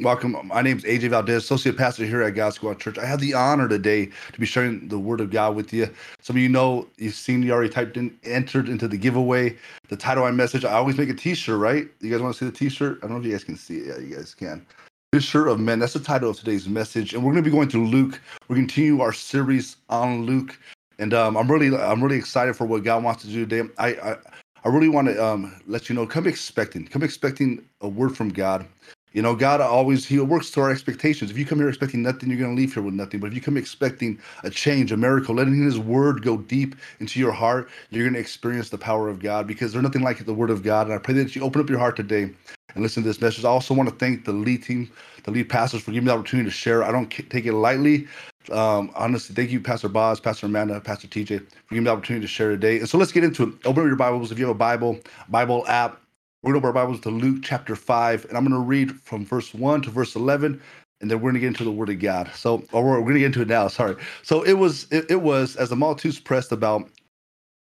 Welcome. My name is AJ Valdez, Associate Pastor here at God Squad Church. I have the honor today to be sharing the Word of God with you. Some of you know, you've seen me already typed in, entered into the giveaway. The title of my message, I always make a t shirt, right? You guys want to see the t shirt? I don't know if you guys can see it. Yeah, you guys can. Fisher of Men. That's the title of today's message. And we're going to be going through Luke. We're going to continue our series on Luke. And um, I'm really, I'm really excited for what God wants to do today. I, I, I really want to um, let you know, come expecting, come expecting a word from God. You know, God always He works to our expectations. If you come here expecting nothing, you're going to leave here with nothing. But if you come expecting a change, a miracle, letting His Word go deep into your heart, you're going to experience the power of God because there's nothing like the Word of God. And I pray that you open up your heart today and listen to this message. I also want to thank the lead team, the lead pastors, for giving me the opportunity to share. I don't take it lightly. Um, honestly, thank you, Pastor Boz, Pastor Amanda, Pastor TJ, for giving me the opportunity to share today. And so let's get into it. Open up your Bibles if you have a Bible, Bible app we're going to open our Bibles to Luke chapter 5, and I'm going to read from verse 1 to verse 11, and then we're going to get into the Word of God. So, or we're, going to get into it now, sorry. So it was, it, it was, as the multitudes pressed about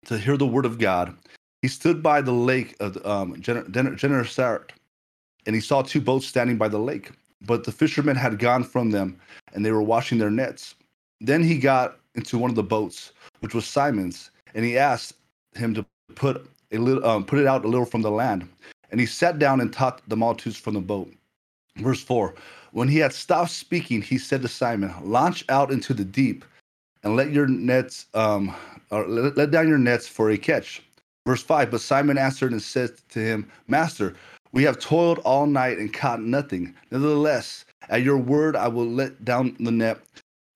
to hear the Word of God, he stood by the lake of um, Gennesaret, and he saw two boats standing by the lake. But the fishermen had gone from them, and they were washing their nets. Then he got into one of the boats, which was Simon's, and he asked him to put a little, um, put it out a little from the land. And he sat down and taught the multitudes from the boat. Verse 4 When he had stopped speaking, he said to Simon, Launch out into the deep and let your nets, um, or let, let down your nets for a catch. Verse 5 But Simon answered and said to him, Master, we have toiled all night and caught nothing. Nevertheless, at your word, I will let down the net.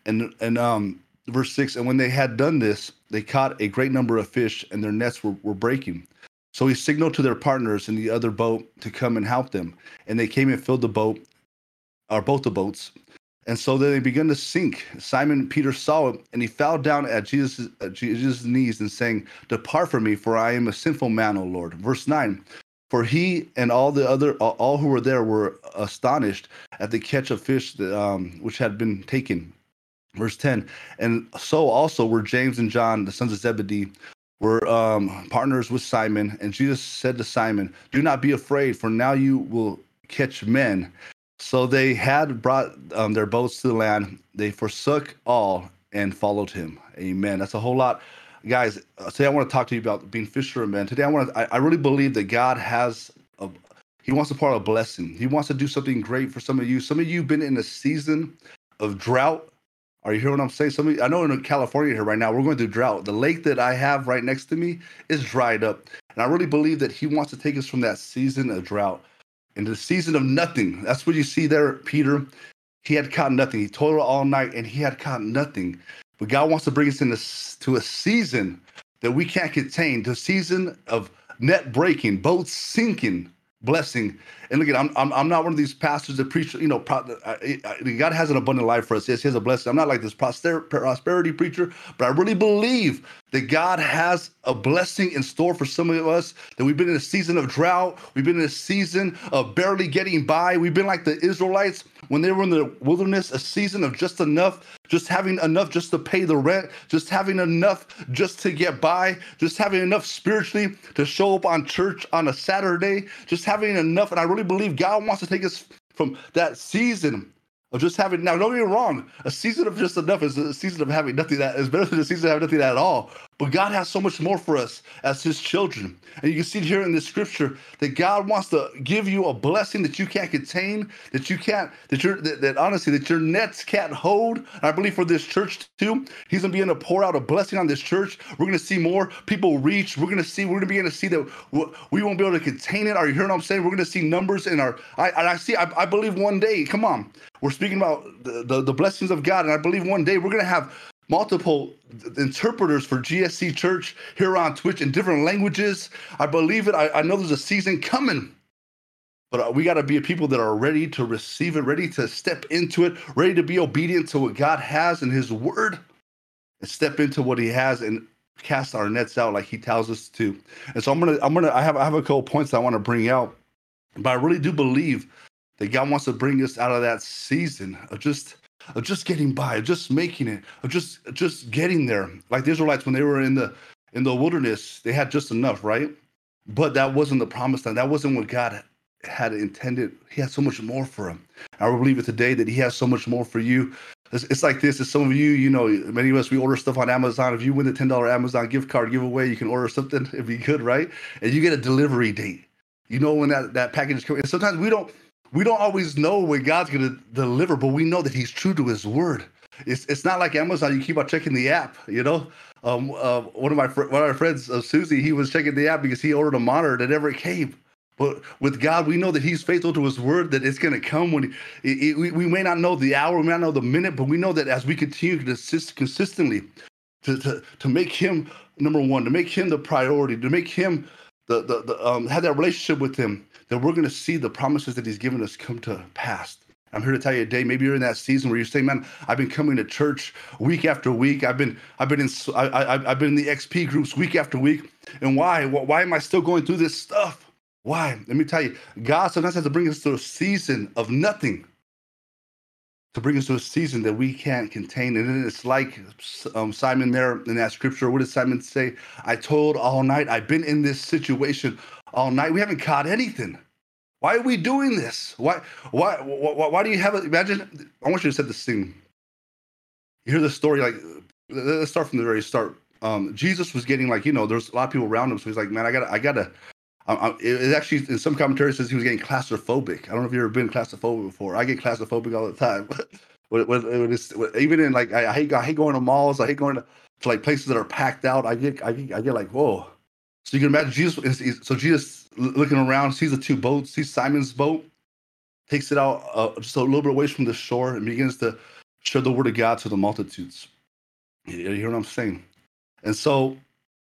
And, and um, verse 6 And when they had done this, they caught a great number of fish, and their nets were, were breaking. So he signaled to their partners in the other boat to come and help them. And they came and filled the boat, or both the boats. And so they began to sink. Simon Peter saw it, and he fell down at Jesus' at Jesus' knees and saying, Depart from me, for I am a sinful man, O Lord. Verse 9. For he and all the other all who were there were astonished at the catch of fish that, um, which had been taken. Verse 10 And so also were James and John, the sons of Zebedee, were um, partners with Simon. And Jesus said to Simon, Do not be afraid, for now you will catch men. So they had brought um, their boats to the land. They forsook all and followed him. Amen. That's a whole lot. Guys, uh, today I want to talk to you about being fishermen. Today I want to, I, I really believe that God has a, he wants to part a blessing. He wants to do something great for some of you. Some of you have been in a season of drought are you hearing what I'm saying? Some I know in California here right now, we're going through drought. The lake that I have right next to me is dried up. And I really believe that he wants to take us from that season of drought into the season of nothing. That's what you see there, Peter. He had caught nothing. He toiled all night and he had caught nothing. But God wants to bring us into to a season that we can't contain, a season of net breaking, boats sinking, blessing. And look at, I'm, I'm, I'm not one of these pastors that preach, you know, pro, uh, uh, God has an abundant life for us. Yes, He has a blessing. I'm not like this prosperity preacher, but I really believe that God has a blessing in store for some of us. That we've been in a season of drought, we've been in a season of barely getting by. We've been like the Israelites when they were in the wilderness, a season of just enough, just having enough just to pay the rent, just having enough just to get by, just having enough spiritually to show up on church on a Saturday, just having enough. And I really believe God wants to take us from that season of just having now don't get me wrong a season of just enough is a season of having nothing that is better than a season of having nothing at all but God has so much more for us as His children. And you can see here in this scripture that God wants to give you a blessing that you can't contain, that you can't, that you're, that, that honestly, that your nets can't hold. And I believe for this church too, He's to be able to pour out a blessing on this church. We're to see more people reach. We're to see, we're to be able to see that we won't be able to contain it. Are you hearing what I'm saying? We're to see numbers in our, I, I see, I, I believe one day, come on, we're speaking about the, the, the blessings of God. And I believe one day we're to have multiple interpreters for GSC Church here on Twitch in different languages. I believe it. I, I know there's a season coming, but uh, we got to be a people that are ready to receive it, ready to step into it, ready to be obedient to what God has in His Word, and step into what He has and cast our nets out like He tells us to. And so I'm gonna, I'm gonna, I have, I have a couple points I want to bring out, but I really do believe that God wants to bring us out of that season of just of just getting by, of just making it, of just just getting there. Like the Israelites when they were in the in the wilderness, they had just enough, right? But that wasn't the promised land. That wasn't what God had intended. He had so much more for him. I believe it today that he has so much more for you. It's, it's like this. As some of you, you know, many of us we order stuff on Amazon. If you win the ten dollar Amazon gift card giveaway, you can order something. It'd be good, right? And you get a delivery date. You know when that that package is coming. And sometimes we don't we don't always know when God's going to deliver, but we know that He's true to His word. It's it's not like Amazon. You keep on checking the app. You know, um, uh, one of my fr- one of our friends, uh, Susie, he was checking the app because he ordered a monitor that never came. But with God, we know that He's faithful to His word, that it's going to come when he, it, we, we may not know the hour, we may not know the minute, but we know that as we continue to assist consistently to, to, to make Him number one, to make Him the priority, to make Him the, the, the um, have that relationship with Him, that we're going to see the promises that He's given us come to pass. I'm here to tell you today. Maybe you're in that season where you're saying, "Man, I've been coming to church week after week. I've been, I've been in, I, I, I've been in the XP groups week after week. And why? Why am I still going through this stuff? Why? Let me tell you, God sometimes has to bring us to a season of nothing to bring us to a season that we can't contain. And then it's like um, Simon there in that scripture. What did Simon say? I told all night, I've been in this situation all night. We haven't caught anything. Why are we doing this? Why, why, why, why do you have it? Imagine, I want you to set this thing. You hear the story, like, let's start from the very start. Um, Jesus was getting like, you know, there's a lot of people around him. So he's like, man, I gotta, I gotta, um, it actually in some commentaries says he was getting claustrophobic. I don't know if you've ever been claustrophobic before. I get claustrophobic all the time. when, when, when it's, even in like I, I, hate I hate going to malls. I hate going to, to like places that are packed out. I get I get, I get like whoa. So you can imagine Jesus. So Jesus looking around sees the two boats. Sees Simon's boat, takes it out uh, just a little bit away from the shore and begins to share the word of God to the multitudes. You hear what I'm saying? And so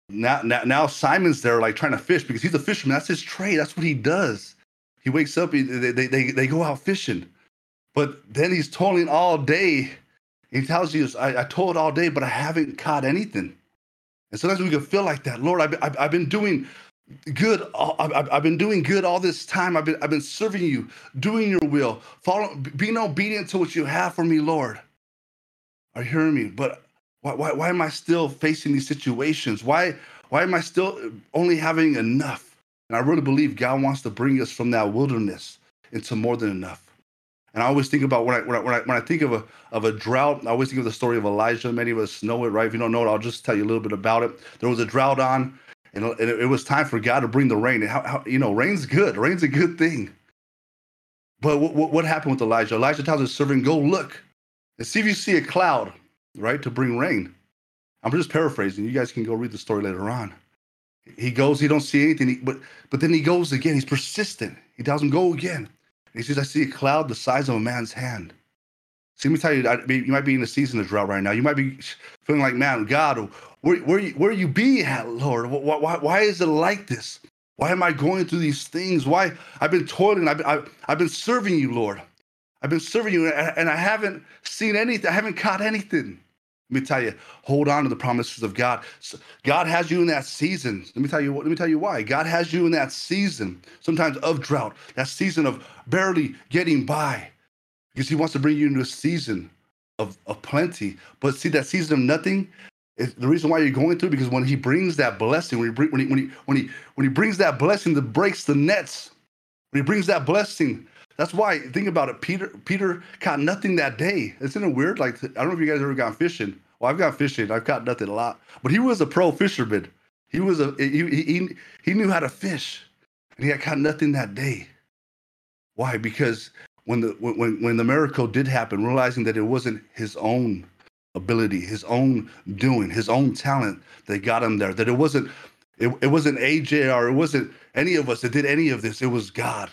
now, now, now Simon's there, like trying to fish because he's a fisherman. That's his trade. That's what he does. He wakes up. He, they, they, they, go out fishing, but then he's toiling all day. He tells you, I, I toiled all day, but I haven't caught anything. And sometimes we can feel like that. Lord, I've, I've, I've been doing good. I've, I've been doing good all this time. I've been, I've been serving you, doing your will, follow, being obedient to what you have for me, Lord. Are you hearing me? But why, why, why am I still facing these situations? Why, why am I still only having enough? And I really believe God wants to bring us from that wilderness into more than enough. And I always think about when I when I when I, when I think of a of a drought, I always think of the story of Elijah. Many of us know it, right? If you don't know it, I'll just tell you a little bit about it. There was a drought on, and, and it, was time for God to bring the rain. And how, how you know, rain's good. Rain's a good thing. But what, what, what happened with Elijah? Elijah tells his servant, "Go look and see if you see a cloud." right, to bring rain. I'm just paraphrasing. You guys can go read the story later on. He goes, he don't see anything, but but then he goes again. He's persistent. He doesn't go again. He says, I see a cloud the size of a man's hand. See, let me tell you, I, you might be in a season of drought right now. You might be feeling like, man, God, where where you, where you be at, Lord? Why, why, why is it like this? Why am I going through these things? Why I've been toiling, I've, I've, I've been serving you, Lord. I've been serving you, and I haven't seen anything. I haven't caught anything. Let me tell you, hold on to the promises of God. God has you in that season. Let me tell you. Let me tell you why. God has you in that season, sometimes of drought, that season of barely getting by, because He wants to bring you into a season of, of plenty. But see, that season of nothing is the reason why you're going through. Because when He brings that blessing, when He when He when He when He when He brings that blessing that breaks the nets, when He brings that blessing that's why think about it. Peter Peter caught nothing that day. Isn't it weird? Like I don't know if you guys ever gone fishing. Well, I've got fishing. I've caught nothing a lot. But he was a pro fisherman. He was a he he, he knew how to fish, and he had caught nothing that day. Why? Because when the when when the miracle did happen, realizing that it wasn't his own ability, his own doing, his own talent that got him there. That it wasn't it, it wasn't AJ or it wasn't any of us that did any of this. It was God.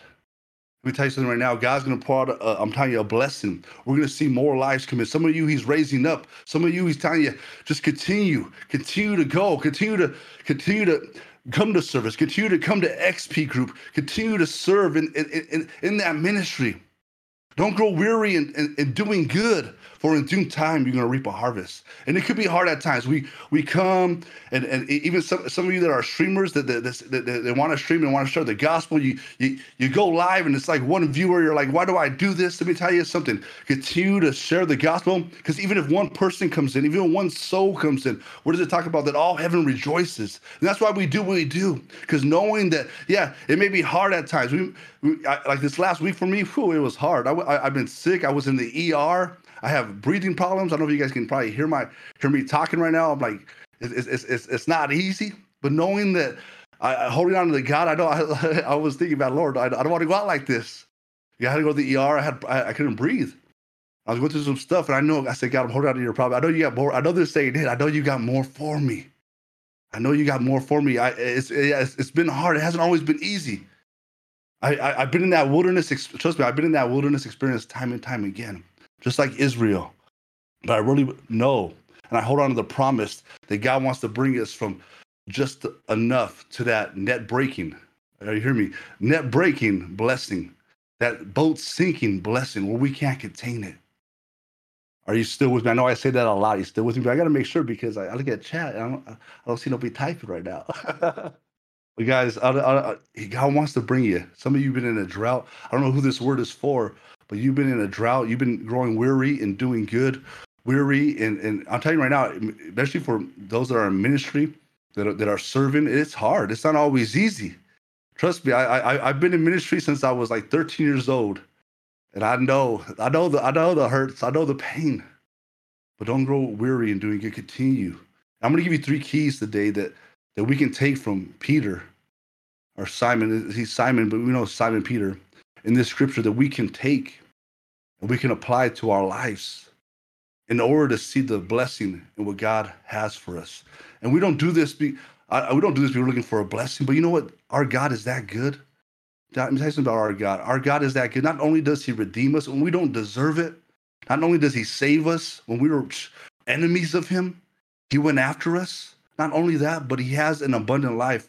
Let me tell you something right now. God's going to pour out, uh, I'm telling you, a blessing. We're going to see more lives come in. Some of you, He's raising up. Some of you, He's telling you, just continue, continue to go, continue to, continue to come to service, continue to come to XP group, continue to serve in, in, in, in that ministry. Don't grow weary in, in, in, doing good, for in due time you're going to reap a harvest. And it could be hard at times. We we come and, and even some, some of you that are streamers that, that, that, that they want to stream and want to share the gospel, you, you you go live and it's like one viewer. You're like, why do I do this? Let me tell you something. Continue to share the gospel because even if one person comes in, even one soul comes in, what does it talk about? That all heaven rejoices. And that's why we do what we do because knowing that, yeah, it may be hard at times. We I, like this last week for me, whew, it was hard. I, I, I've been sick. I was in the ER. I have breathing problems. I don't know if you guys can probably hear my hear me talking right now. I'm like, it's it's it's, it's not easy. But knowing that I, holding on to the God, I know I, I was thinking about Lord. I, I don't want to go out like this. Yeah, I had to go to the ER. I had I, I couldn't breathe. I was going through some stuff, and I know I said, God, I'm holding on to your problem. I know you got more. I know this saying it. I know you got more for me. I know you got more for me. I it's it's, it's been hard. It hasn't always been easy. I, I have been in that wilderness. Trust me, I've been in that wilderness experience time and time again, just like Israel. But I really know, and I hold on to the promise that God wants to bring us from just enough to that net breaking. Are You hear me? Net breaking blessing, that boat sinking blessing where we can't contain it. Are you still with me? I know I say that a lot. You still with me? But I got to make sure because I, I, look at chat. I don't, I don't see nobody typing right now. but guys, I, I, God wants to bring you. Some of you have been in a drought. I don't know who this word is for, but you've been in a drought. You've been growing weary and doing good, weary. And, and I'm telling you right now, especially for those that are in ministry, that are, that are serving, it's hard. It's not always easy. Trust me, I, I I've been in ministry since I was like 13 years old, and I know I know the I know the hurts, I know the pain, but don't grow weary in doing good. Continue. I'm going to give you three keys today that that we can take from Peter or Simon. He's Simon, but we know Simon Peter in this scripture that we can take and we can apply to our lives in order to see the blessing and what God has for us. And we don't do this. Be, I, we don't do this. We're looking for a blessing. But you know what? Our God is that good. You something about our God. Our God is that good. Not only does He redeem us when we don't deserve it, not only does He save us when we were enemies of Him, He went after us. Not only that, but He has an abundant life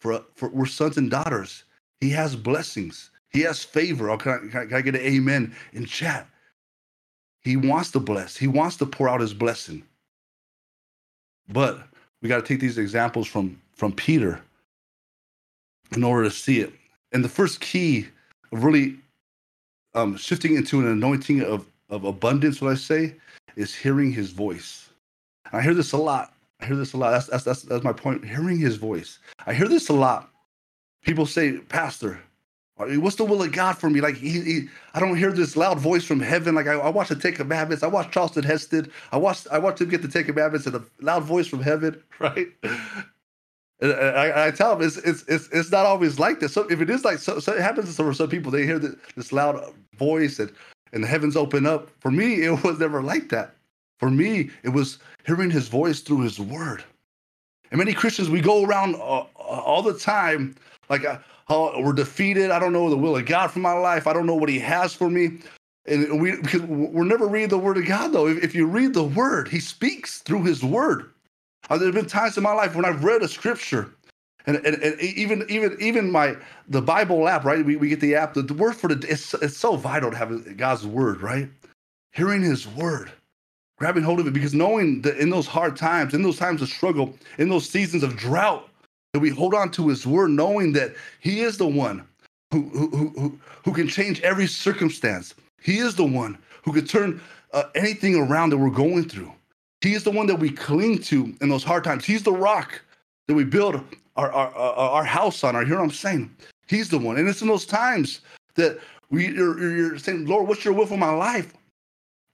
for for we're sons and daughters. He has blessings. He has favor. Oh, can, I, can I get an amen in chat? He wants to bless. He wants to pour out His blessing. But we got to take these examples from from Peter in order to see it. And the first key of really um, shifting into an anointing of of abundance, what I say, is hearing His voice. I hear this a lot. I hear this a lot. That's, that's that's that's my point. Hearing His voice. I hear this a lot. People say, Pastor, What's the will of God for me? Like he, he, I don't hear this loud voice from heaven. Like I, I watch the Ten Commandments. I watch Charleston Heston. I watch I watch him get the Ten Commandments and a loud voice from heaven, right? And I, I, tell them it's, it's it's it's not always like this. So if it is like so, so it happens to some, some people, they hear this loud voice and and the heavens open up. For me, it was never like that. For me, it was hearing His voice through His Word. And many Christians, we go around uh, all the time like. Uh, we're defeated. I don't know the will of God for my life. I don't know what He has for me. And we because we're never reading the Word of God though. If, if you read the Word, He speaks through His Word. Uh, there have been times in my life when I've read a scripture, and, and, and even even even my the Bible app, right? We, we get the app. The, the word for the it's it's so vital to have God's Word, right? Hearing His Word grabbing hold of it because knowing that in those hard times, in those times of struggle, in those seasons of drought, that we hold on to his word, knowing that he is the one who, who, who, who can change every circumstance. He is the one who could turn uh, anything around that we're going through. He is the one that we cling to in those hard times. He's the rock that we build our, our, our, our house on. Are you hear what I'm saying? He's the one. And it's in those times that we, you're, you're saying, Lord, what's your will for my life?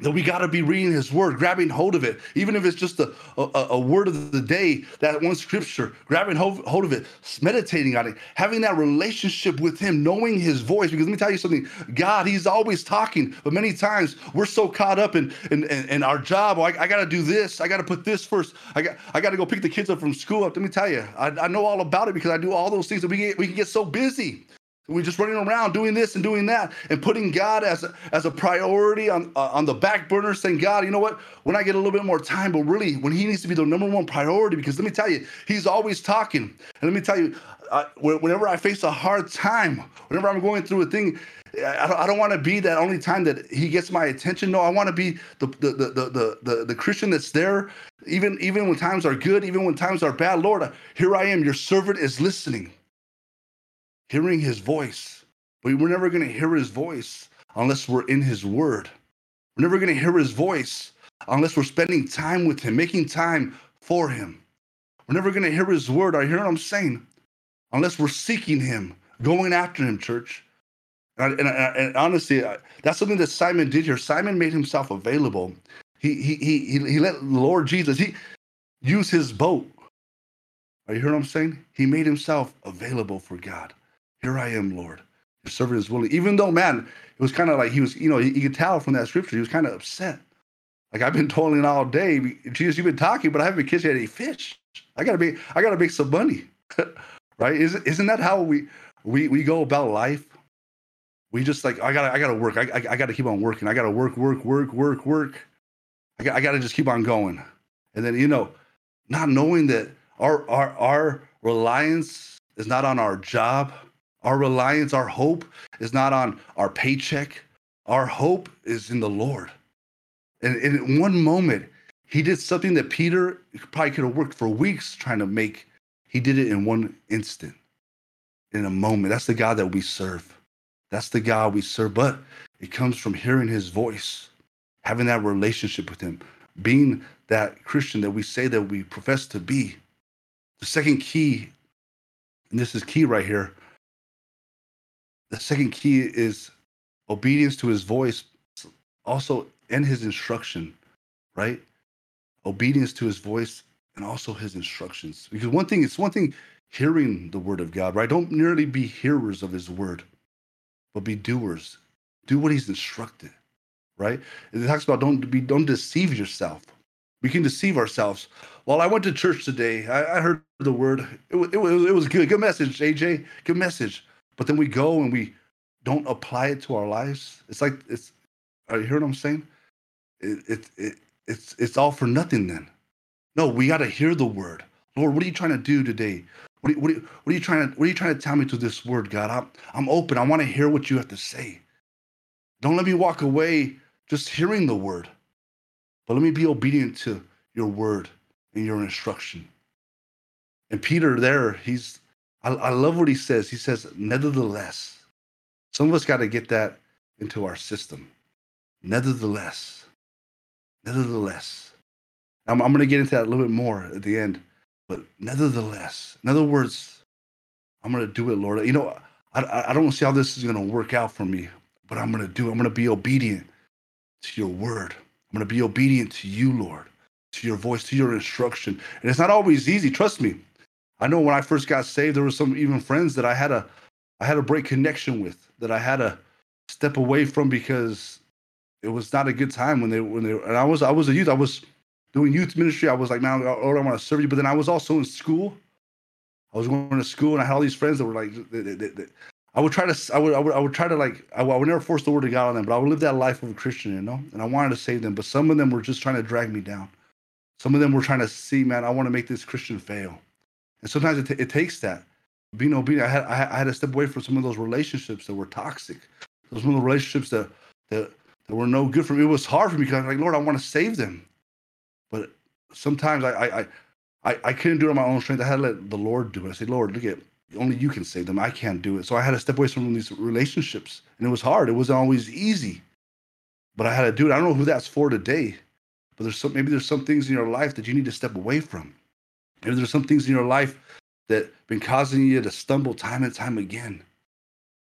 That we got to be reading his word, grabbing hold of it, even if it's just a, a, a word of the day, that one scripture, grabbing hold, hold of it, meditating on it, having that relationship with him, knowing his voice. Because let me tell you something God, he's always talking, but many times we're so caught up in, in, in, in our job. Oh, I, I got to do this, I got to put this first, I got, I got to go pick the kids up from school. Up, Let me tell you, I, I know all about it because I do all those things that we, get, we can get so busy we're just running around doing this and doing that and putting God as a, as a priority on uh, on the back burner, saying, God, you know what? When I get a little bit more time, but really when He needs to be the number one priority, because let me tell you, He's always talking. And let me tell you, uh, whenever I face a hard time, whenever I'm going through a thing, I don't, I don't want to be that only time that He gets my attention. No, I want to be the the, the the the the Christian that's there, even even when times are good, even when times are bad. Lord, here I am. Your servant is listening hearing his voice. But we're never going to hear his voice unless we're in his word. We're never going to hear his voice unless we're spending time with him, making time for him. We're never going to hear his word. I hear what I'm saying. Unless we're seeking him, going after him, church. And, and, and honestly, that's something that Simon did here. Simon made himself available. He he he he, he let Lord Jesus he use his boat. Are you hearing what I'm saying? He made himself available for God. Here I am, Lord. Your servant is willing. Even though, man, it was kind of like he was, you know, you, could tell from that scripture, he was kind of upset. Like I've been toiling all day. Jesus, you've been talking, but I haven't catching any fish. I gotta be, I gotta make some money. right? Isn't isn't that how we we we go about life? We just like I gotta I gotta work. I I, I gotta keep on working. I gotta work, work, work, work, work. I got, I gotta just keep on going. And then you know, not knowing that our our our reliance is not on our job. Our reliance, our hope is not on our paycheck. Our hope is in the Lord. And, in one moment, he did something that Peter probably could have worked for weeks trying to make. He did it in one instant, in a moment. That's the God that we serve. That's the God we serve. But it comes from hearing his voice, having that relationship with him, being that Christian that we say that we profess to be. The second key, and this is key right here, the second key is obedience to his voice, also in his instruction, right? Obedience to his voice and also his instructions. Because one thing, it's one thing hearing the word of God, right? Don't merely be hearers of his word, but be doers. Do what he's instructed, right? It talks about don't be don't deceive yourself. We can deceive ourselves. Well, I went to church today. I, I heard the word. It, it, it, was, it was good. Good message, AJ. Good message. But then we go and we don't apply it to our lives. It's like it's. Are you hearing what I'm saying? It, it, it it's it's all for nothing then. No, we got to hear the word. Lord, what are you trying to do today? What are, you, what, are you, what are you trying to What are you trying to tell me to this word, God? I'm I'm open. I want to hear what you have to say. Don't let me walk away just hearing the word, but let me be obedient to your word and your instruction. And Peter, there, he's I, I love what he says. He says, nevertheless. Some of us got to get that into our system. Nevertheless. Nevertheless. I'm, I'm going to get into that a little bit more at the end. But nevertheless, in other words, I'm going to do it, Lord. You know, I, I don't see how this is going to work out for me, but I'm going to do it. I'm going to be obedient to your word. I'm going to be obedient to you, Lord, to your voice, to your instruction. And it's not always easy. Trust me. I know when I first got saved, there were some even friends that I had a I had a break connection with that I had to step away from because it was not a good time when they when they and I was I was a youth. I was doing youth ministry. I was like, man, Lord, I want to serve you. But then I was also in school. I was going to school and I had all these friends that were like, they, they, they, I would try to, I would, I would, I would try to like, I, I would never force the word of God on them, but I would live that life of a Christian, you know. And I wanted to save them, but some of them were just trying to drag me down. Some of them were trying to see, man, I want to make this Christian fail. And sometimes it, t- it takes that being obedient. I had I had to step away from some of those relationships that were toxic. Those of the relationships that that that were no good for me. It was hard for me because I'm like, Lord, I want to save them, but sometimes I I I I couldn't do it on my own strength. I had to let the Lord do it. I said, Lord, look at only you can save them. I can't do it. So I had to step away from these relationships, and it was hard. It wasn't always easy, but I had to do it. I don't know who that's for today, but there's some maybe there's some things in your life that you need to step away from Maybe there's some things in your life that have been causing you to stumble time and time again.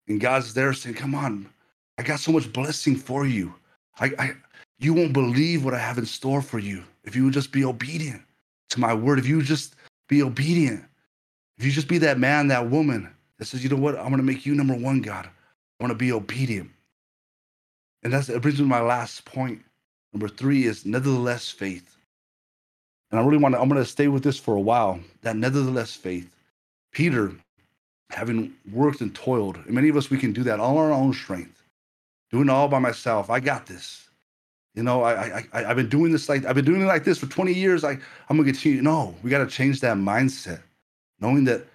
And God's there saying, Come on, I got so much blessing for you. I, I you won't believe what I have in store for you if you would just be obedient to my word. If you just be obedient, if you just be that man, that woman that says, you know what, I'm gonna make you number one, God. I want to be obedient. And that's it brings me to my last point. Number three is nevertheless faith and I really want to, I'm going to stay with this for a while. That nevertheless faith, Peter, having worked and toiled, and many of us, we can do that all on our own strength, doing it all by myself. I got this. You know, I, I, I, have been doing this like, I've been doing it like this for 20 years. I, I'm going to continue. No, we got to change that mindset, knowing that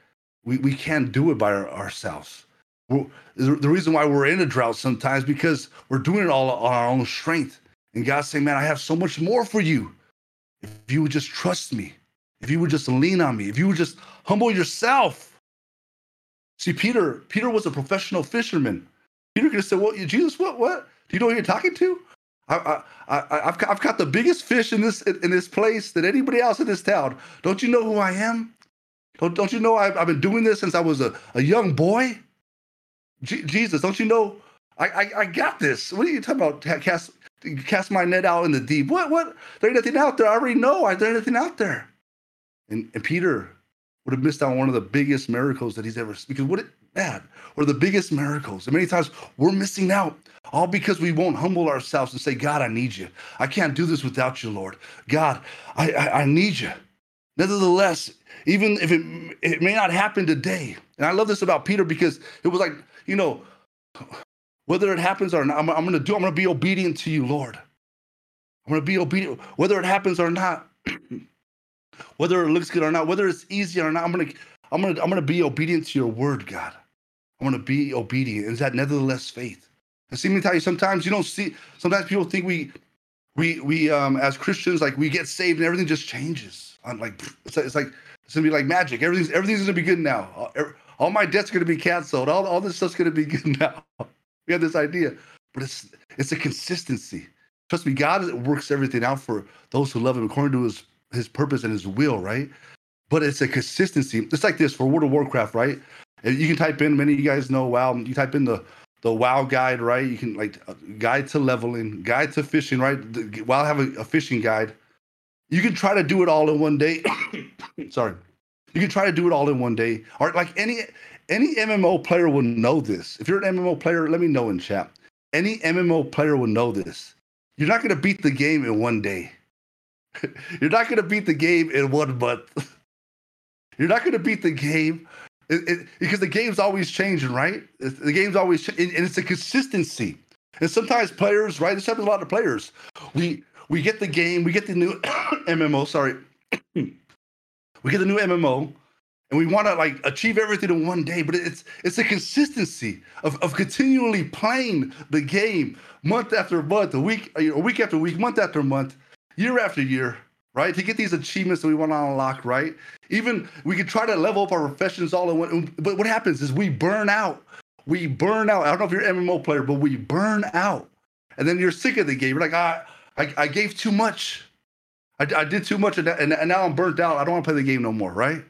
we, we can't do it by our, ourselves. We're, the reason why we're in a drought sometimes because we're doing it all on our own strength. And God's saying, man, I have so much more for you. If you would just trust me, if you would just lean on me, if you would just humble yourself. See, Peter, Peter was a professional fisherman. Peter could have said, Well, Jesus, what, what? Do you know who you're talking to? I, I, I, got, I've got the biggest fish in this in this place than anybody else in this town. Don't you know who I am? Don't, don't you know I've, I've been doing this since I was a, a young boy? Jesus, don't you know I, I, I got this. What are you talking about? Cast cast my net out in the deep. What what? There ain't nothing out there. I already know. There ain't nothing out there. And, and Peter would have missed out on one of the biggest miracles that he's ever because what it bad or the biggest miracles. And many times we're missing out all because we won't humble ourselves and say, God, I need you. I can't do this without you, Lord. God, I, I, I need you. Nevertheless, even if it, it may not happen today, and I love this about Peter because it was like, you know, whether it happens or not, I'm, I'm going to do, I'm going to be obedient to you, Lord. I'm going to be obedient, whether it happens or not, whether it looks good or not, whether it's easy or not. I'm going to, I'm going to, I'm going to be obedient to your word, God. I'm going to be obedient. Is that nevertheless faith? And see me tell you, sometimes you don't see, sometimes people think we, we, we, um, as Christians, like we get saved and everything just changes. I'm like, it's like, it's like, it's gonna be like magic. Everything's, everything's gonna be good now. All, all my debts are gonna be canceled. All, all this stuff's gonna be good now. We have this idea, but it's, it's a consistency. Trust me, God works everything out for those who love Him according to His His purpose and His will, right? But it's a consistency. It's like this for World of Warcraft, right? You can type in. Many of you guys know WoW. You type in the the WoW guide, right? You can like uh, guide to leveling, guide to fishing, right? The, WoW have a, a fishing guide. You can try to do it all in one day. Sorry, you can try to do it all in one day. Or like any any MMO player will know this. If you're an MMO player, let me know in chat. Any MMO player will know this. You're not going to beat the game in one day. you're not going to beat the game in one month. you're not going to beat the game it, it, because the game's always changing, right? the game's always and it's a consistency. And sometimes players, right? This happens a lot of players. We we get the game, we get the new MMO. Sorry, we get the new MMO, and we want to like achieve everything in one day. But it's it's a consistency of of continually playing the game month after month, a week a week after week, month after month, year after year right? To get these achievements that we want to unlock, right? Even we could try to level up our professions all in one, but what happens is we burn out. We burn out. I don't know if you're an MMO player, but we burn out. And then you're sick of the game. You're like, ah, I, I gave too much. I, I did too much, and, and, and now I'm burnt out. I don't want to play the game no more, right?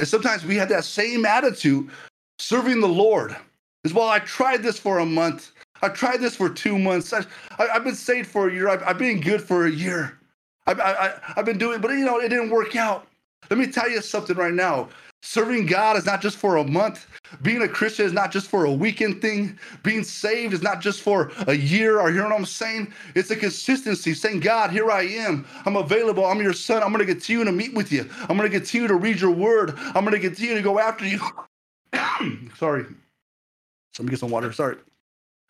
And sometimes we have that same attitude serving the Lord. As well, I tried this for a month. I tried this for two months. I, have been saved for a year. I've, I've been good for a year. I, I, I've been doing, but you know, it didn't work out. Let me tell you something right now. Serving God is not just for a month. Being a Christian is not just for a weekend thing. Being saved is not just for a year. Or you know what I'm saying? It's a consistency. Saying, God, here I am. I'm available. I'm your son. I'm going to continue to meet with you. I'm going to continue to read your word. I'm going to continue to go after you. Sorry. Let me get some water. Sorry.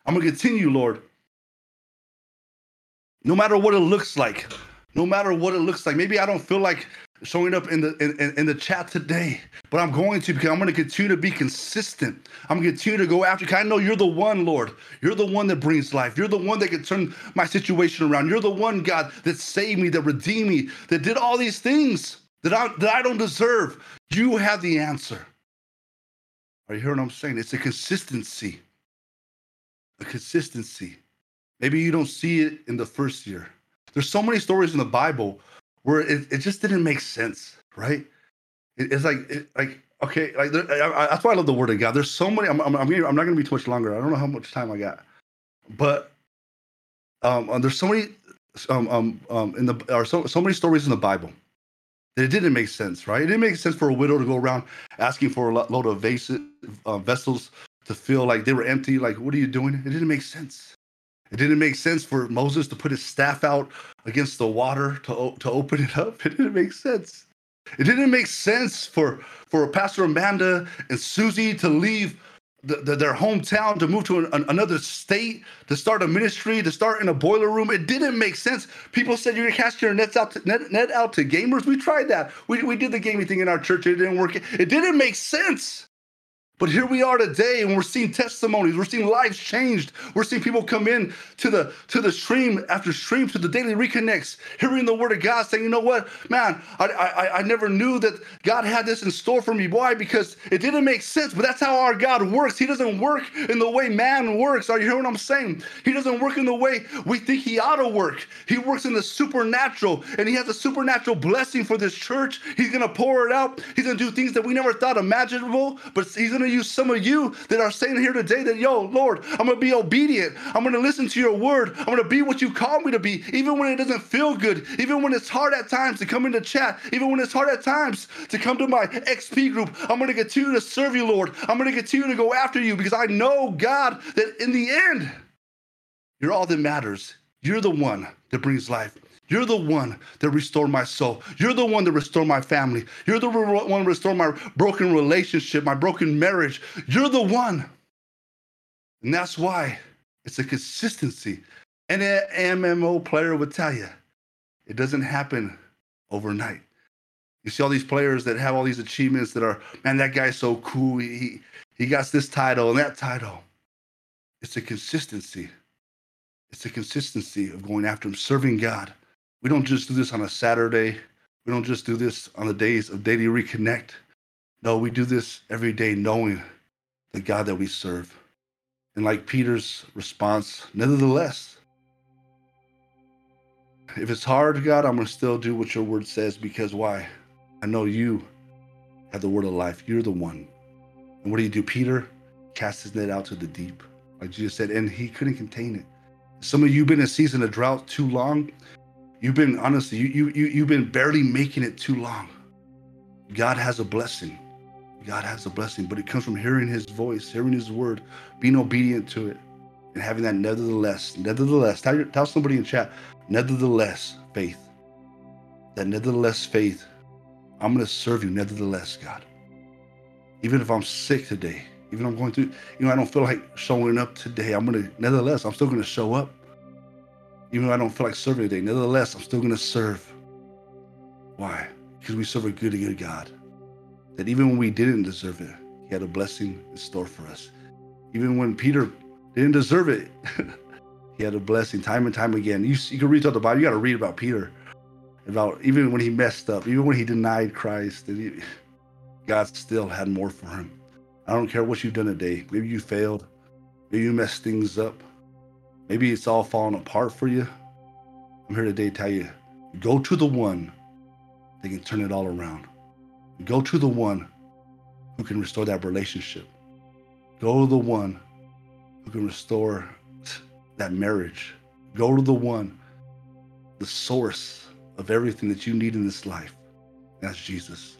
I'm going to continue, Lord. No matter what it looks like no matter what it looks like. Maybe I don't feel like showing up in the in, in the chat today, but I'm going to because I'm going to continue to be consistent. I'm going to continue to go after. I know you're the one, Lord. You're the one that brings life. You're the one that can turn my situation around. You're the one, God, that saved me, that redeemed me, that did all these things that I that I don't deserve. You have the answer. Are you hearing what I'm saying? It's a consistency. A consistency. Maybe you don't see it in the first year there's so many stories in the Bible where it, it just didn't make sense, right? It, it's like it, like okay, like there, I, I, that's why I love the Word of God. There's so many. I'm I'm, I'm, gonna, I'm not going to be too much longer. I don't know how much time I got, but um, uh, there's so many um um um in the or so so many stories in the Bible that it didn't make sense, right? It didn't make sense for a widow to go around asking for a load of vase, uh, vessels to feel like they were empty. Like, what are you doing? It didn't make sense. It didn't make sense for Moses to put his staff out against the water to, to open it up. It didn't make sense. It didn't make sense for, for Pastor Amanda and Susie to leave the, the, their hometown to move to an, an, another state to start a ministry to start in a boiler room. It didn't make sense. People said you're gonna cast your nets out to, net, net out to gamers. We tried that. We, we did the gaming thing in our church. It didn't work. It didn't make sense but here we are today, and we're seeing testimonies. We're seeing lives changed. We're seeing people come in to the to the stream after stream to the daily reconnects, hearing the word of God, saying, "You know what, man? I I, I never knew that God had this in store for me. Why? Because it didn't make sense. But that's how our God works. He doesn't work in the way man works. Are you hearing what I'm saying? He doesn't work in the way we think He ought to work. He works in the supernatural, and He has a supernatural blessing for this church. He's gonna pour it out. He's gonna do things that we never thought imaginable, but He's gonna use some of you that are saying here today that, yo, Lord, I'm going to be obedient. I'm going to listen to your word. I'm going to be what you call me to be, even when it doesn't feel good, even when it's hard at times to come into chat, even when it's hard at times to come to my XP group. I'm going to continue to serve you, Lord. I'm going to continue to go after you because I know, God, that in the end, you're all that matters. You're the one that brings life. You're the one that restored my soul. You're the one that restored my family. You're the one that restored my broken relationship, my broken marriage. You're the one. And that's why it's a consistency. And an MMO player would tell you it doesn't happen overnight. You see all these players that have all these achievements that are, man, that guy's so cool. He, he got this title and that title. It's a consistency. It's a consistency of going after him, serving God. We don't just do this on a Saturday. We don't just do this on the days of daily reconnect. No, we do this every day knowing the God that we serve. And like Peter's response, nevertheless, if it's hard, God, I'm going to still do what your word says because why? I know you have the word of life. You're the one. And what do you do? Peter cast his net out to the deep, like Jesus said, and he couldn't contain it. Some of you been in a season of drought too long. You've been honestly, you you you you've been barely making it too long. God has a blessing. God has a blessing, but it comes from hearing his voice, hearing his word, being obedient to it, and having that nevertheless, nevertheless. Tell, tell somebody in chat, nevertheless, faith. That nevertheless faith. I'm going to serve you, nevertheless, God. Even if I'm sick today, even if I'm going through, you know, I don't feel like showing up today. I'm going to, nevertheless, I'm still going to show up. Even though I don't feel like serving today, nevertheless, I'm still going to serve. Why? Because we serve a good, and good God. That even when we didn't deserve it, He had a blessing in store for us. Even when Peter didn't deserve it, He had a blessing time and time again. You, you can read throughout the Bible, you got to read about Peter, about even when he messed up, even when he denied Christ, he, God still had more for him. I don't care what you've done today. Maybe you failed. Maybe you messed things up. Maybe it's all falling apart for you. I'm here today to tell you go to the one that can turn it all around. Go to the one who can restore that relationship. Go to the one who can restore that marriage. Go to the one, the source of everything that you need in this life. That's Jesus.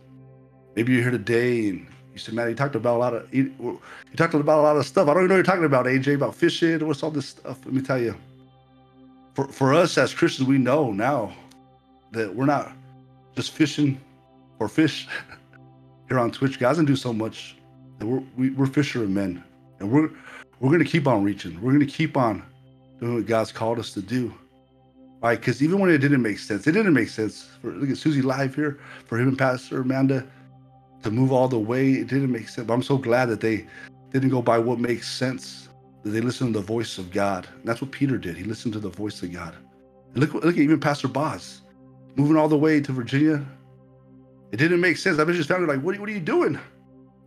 Maybe you're here today and said, man, you talked about a lot of you, you talked about a lot of stuff. I don't even know what you're talking about, AJ, about fishing. What's all this stuff? Let me tell you. For for us as Christians, we know now that we're not just fishing for fish here on Twitch. Guys, doesn't do so much. We're we, are we are and we're we're gonna keep on reaching. We're gonna keep on doing what God's called us to do. Right? Because even when it didn't make sense, it didn't make sense. For, look at Susie live here for him and Pastor Amanda to move all the way. It didn't make sense. But I'm so glad that they didn't go by what makes sense. That they listened to the voice of God. And that's what Peter did. He listened to the voice of God. And look, look at even Pastor Boz moving all the way to Virginia. It didn't make sense. I was just found like, what, what are you doing?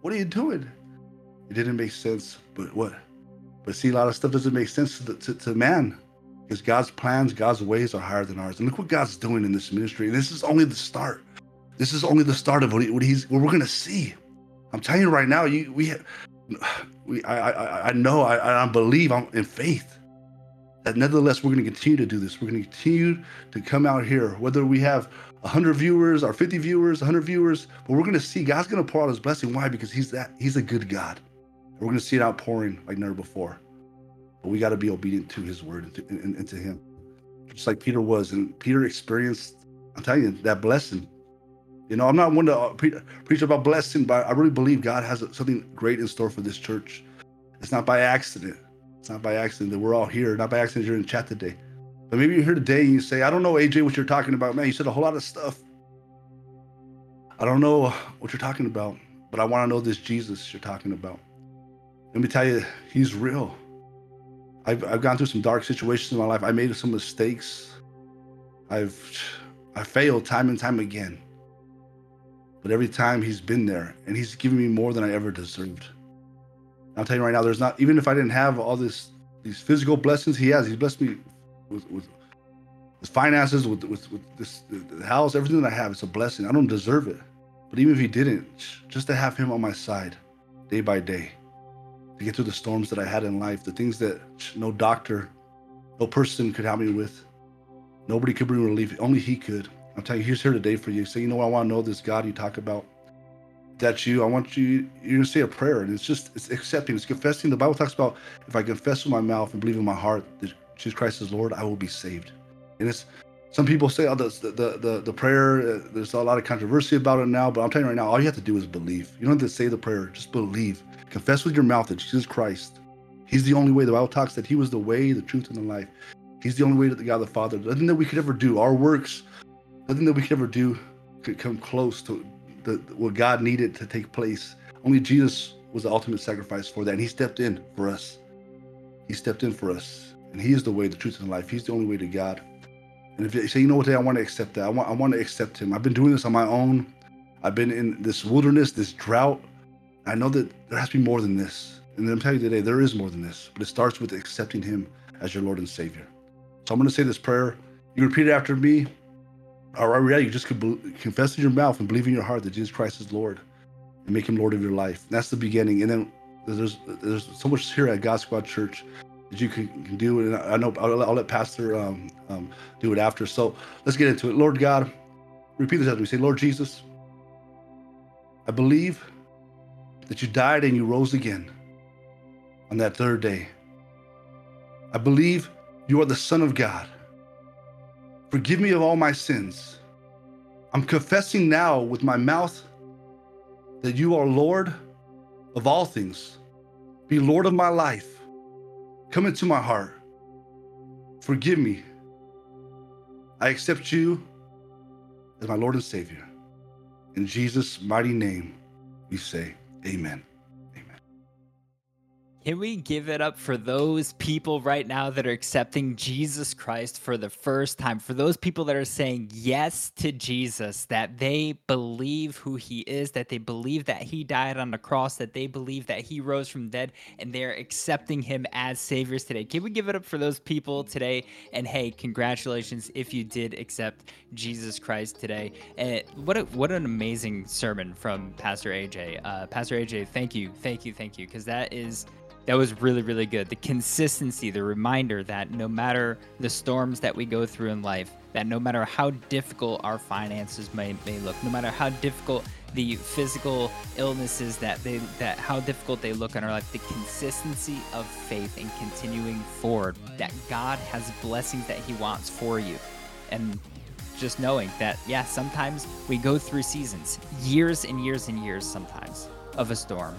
What are you doing? It didn't make sense. But what? But see, a lot of stuff doesn't make sense to, the, to, to man because God's plans, God's ways are higher than ours. And look what God's doing in this ministry. And this is only the start. This is only the start of what, he, what he's what we're gonna see. I'm telling you right now, you we we I I, I know I, I believe I'm in faith that nevertheless we're to continue to do this. We're to continue to come out here, whether we have 100 viewers or 50 viewers, 100 viewers, but we're to see God's to pour out His blessing. Why? Because He's that He's a good God. We're to see it outpouring like never before. But we got to be obedient to His word and to, and, and to Him, just like Peter was, and Peter experienced. I'm telling you that blessing. You know, I'm not one to uh, pre- preach about blessing, but I really believe God has something great in store for this church. It's not by accident. It's not by accident that we're all here. Not by accident you're in chat today. But maybe you're here today and you say, I don't know, AJ, what you're talking about. Man, you said a whole lot of stuff. I don't know what you're talking about, but I want to know this Jesus you're talking about. Let me tell you, he's real. I've, I've gone through some dark situations in my life. I made some mistakes. I've I failed time and time again. But every time he's been there and he's given me more than I ever deserved. I'll tell you right now, there's not even if I didn't have all this these physical blessings he has, he's blessed me with with his finances, with with, with this the house, everything that I have, it's a blessing. I don't deserve it. But even if he didn't, just to have him on my side, day by day to get through the storms that I had in life, the things that no doctor, no person could help me with. Nobody could bring relief. Only He could. I'm telling you, He's here today for you. Say, you know, I want to know this God you talk about. That's you. I want you. You're gonna say a prayer, and it's just it's accepting. It's confessing. The Bible talks about if I confess with my mouth and believe in my heart that Jesus Christ is Lord, I will be saved. And it's some people say, oh, the, the, the, the prayer, uh, there's a lot of controversy about it now, but I'm telling you right now, all you have to do is believe. You don't have to say the prayer, just believe. Confess with your mouth that Jesus Christ, He's the only way. The Bible talks that He was the way, the truth, and the life. He's the only way to the God the Father. Nothing that we could ever do, our works, nothing that we could ever do could come close to the, what God needed to take place. Only Jesus was the ultimate sacrifice for that. And He stepped in for us. He stepped in for us. And He is the way, the truth, and the life. He's the only way to God. And if you say, you know what, I want to accept that. I want, I want to accept him. I've been doing this on my own. I've been in this wilderness, this drought. I know that there has to be more than this. And I'm telling you today, there is more than this. But it starts with accepting him as your Lord and Savior. So I'm going to say this prayer. You repeat it after me. Or yeah, you just could confess in your mouth and believe in your heart that Jesus Christ is Lord and make him Lord of your life. That's the beginning. And then there's there's so much here at God Squad Church that you can, can do. And I know I'll, I'll let Pastor um, um, do it after. So let's get into it. Lord God, repeat this after me. Say, Lord Jesus, I believe that you died and you rose again on that third day. I believe you are the Son of God. Forgive me of all my sins. I'm confessing now with my mouth that you are Lord of all things. Be Lord of my life. Come into my heart. Forgive me. I accept you as my Lord and Savior. In Jesus' mighty name, we say, Amen. Can we give it up for those people right now that are accepting Jesus Christ for the first time? For those people that are saying yes to Jesus, that they believe who he is, that they believe that he died on the cross, that they believe that he rose from dead, and they're accepting him as saviors today. Can we give it up for those people today? And hey, congratulations if you did accept Jesus Christ today. And what a, what an amazing sermon from Pastor AJ. Uh, Pastor AJ, thank you, thank you, thank you, because that is that was really really good. The consistency the reminder that no matter the storms that we go through in life that no matter how difficult our finances may, may look no matter how difficult the physical illnesses that they that how difficult they look in our life the consistency of faith and continuing forward that god has blessings that he wants for you. And just knowing that yeah sometimes we go through seasons years and years and years sometimes of a storm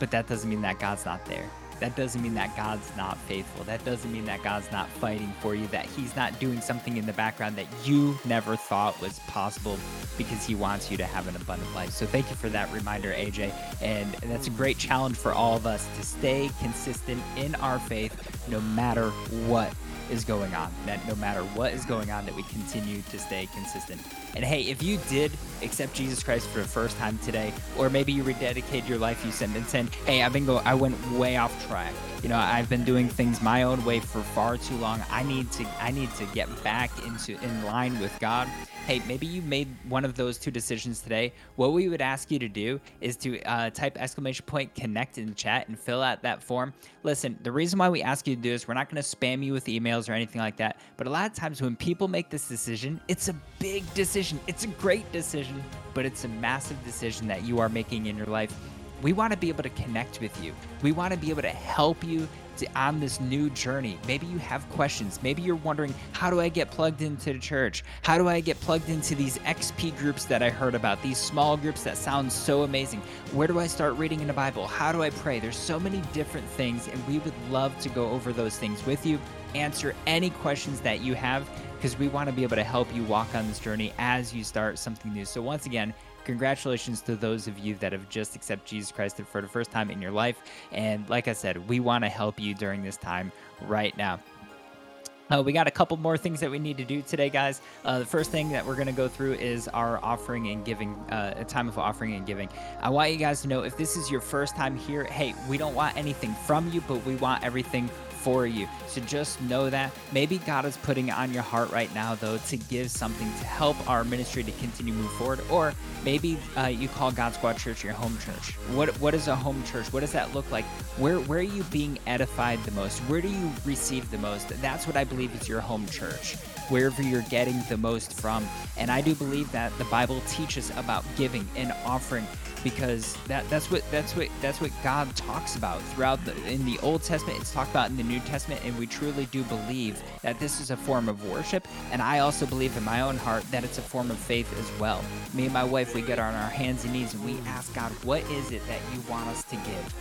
but that doesn't mean that God's not there. That doesn't mean that God's not faithful. That doesn't mean that God's not fighting for you, that He's not doing something in the background that you never thought was possible because He wants you to have an abundant life. So thank you for that reminder, AJ. And that's a great challenge for all of us to stay consistent in our faith no matter what is going on. That no matter what is going on, that we continue to stay consistent. And hey, if you did accept Jesus Christ for the first time today, or maybe you rededicated your life, you said and said, "Hey, I've been go, I went way off track. You know, I've been doing things my own way for far too long. I need to, I need to get back into in line with God." hey, maybe you made one of those two decisions today. What we would ask you to do is to uh, type exclamation point connect in the chat and fill out that form. Listen, the reason why we ask you to do this, we're not going to spam you with emails or anything like that. But a lot of times when people make this decision, it's a big decision. It's a great decision, but it's a massive decision that you are making in your life. We want to be able to connect with you. We want to be able to help you to, on this new journey. Maybe you have questions. Maybe you're wondering, how do I get plugged into the church? How do I get plugged into these XP groups that I heard about, these small groups that sound so amazing? Where do I start reading in the Bible? How do I pray? There's so many different things, and we would love to go over those things with you, answer any questions that you have, because we want to be able to help you walk on this journey as you start something new. So, once again, congratulations to those of you that have just accepted Jesus Christ for the first time in your life. And like I said, we want to help you during this time right now. Uh, we got a couple more things that we need to do today, guys. Uh, the first thing that we're going to go through is our offering and giving, uh, a time of offering and giving. I want you guys to know if this is your first time here, hey, we don't want anything from you, but we want everything for you. So just know that. Maybe God is putting it on your heart right now, though, to give something to help our ministry to continue move forward. Or maybe uh, you call God Squad Church your home church. What what is a home church? What does that look like? Where where are you being edified the most? Where do you receive the most? That's what I believe is your home church wherever you're getting the most from. And I do believe that the Bible teaches about giving and offering because that that's what that's what that's what God talks about throughout the in the Old Testament it's talked about in the New Testament and we truly do believe that this is a form of worship and I also believe in my own heart that it's a form of faith as well. Me and my wife we get on our hands and knees and we ask God what is it that you want us to give?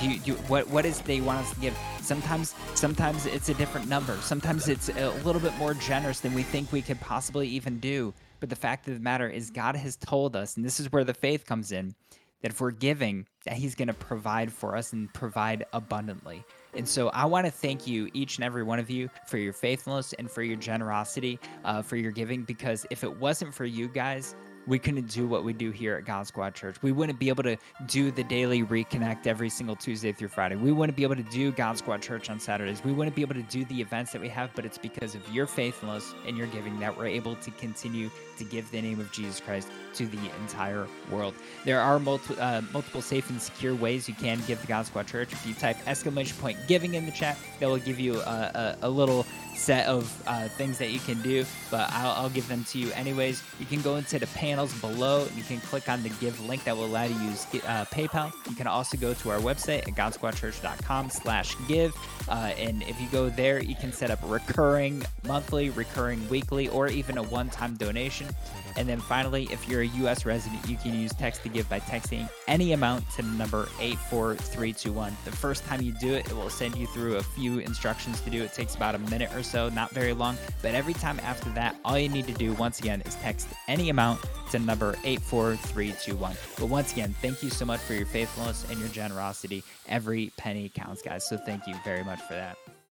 Do you, do you, what what is they want us to give? Sometimes sometimes it's a different number. Sometimes it's a little bit more generous than we think we could possibly even do. But the fact of the matter is God has told us, and this is where the faith comes in, that if we're giving, that He's going to provide for us and provide abundantly. And so I want to thank you, each and every one of you, for your faithfulness and for your generosity, uh, for your giving. Because if it wasn't for you guys, we couldn't do what we do here at God Squad Church. We wouldn't be able to do the daily reconnect every single Tuesday through Friday. We wouldn't be able to do God Squad Church on Saturdays. We wouldn't be able to do the events that we have, but it's because of your faithfulness and your giving that we're able to continue to give the name of Jesus Christ to the entire world. There are multi- uh, multiple safe and secure ways you can give to God Squad Church. If you type exclamation point giving in the chat, that will give you a, a, a little set of uh, things that you can do, but I'll, I'll, give them to you anyways. You can go into the panels below. You can click on the give link that will allow you to use uh, PayPal. You can also go to our website at godsquadchurch.com slash give. Uh, and if you go there, you can set up recurring monthly, recurring weekly, or even a one-time donation. And then finally, if you're a U.S. resident, you can use text to give by texting any amount to the number 84321. The first time you do it, it will send you through a few instructions to do. It takes about a minute or so, not very long. But every time after that, all you need to do once again is text any amount to number 84321. But once again, thank you so much for your faithfulness and your generosity. Every penny counts, guys. So thank you very much for that.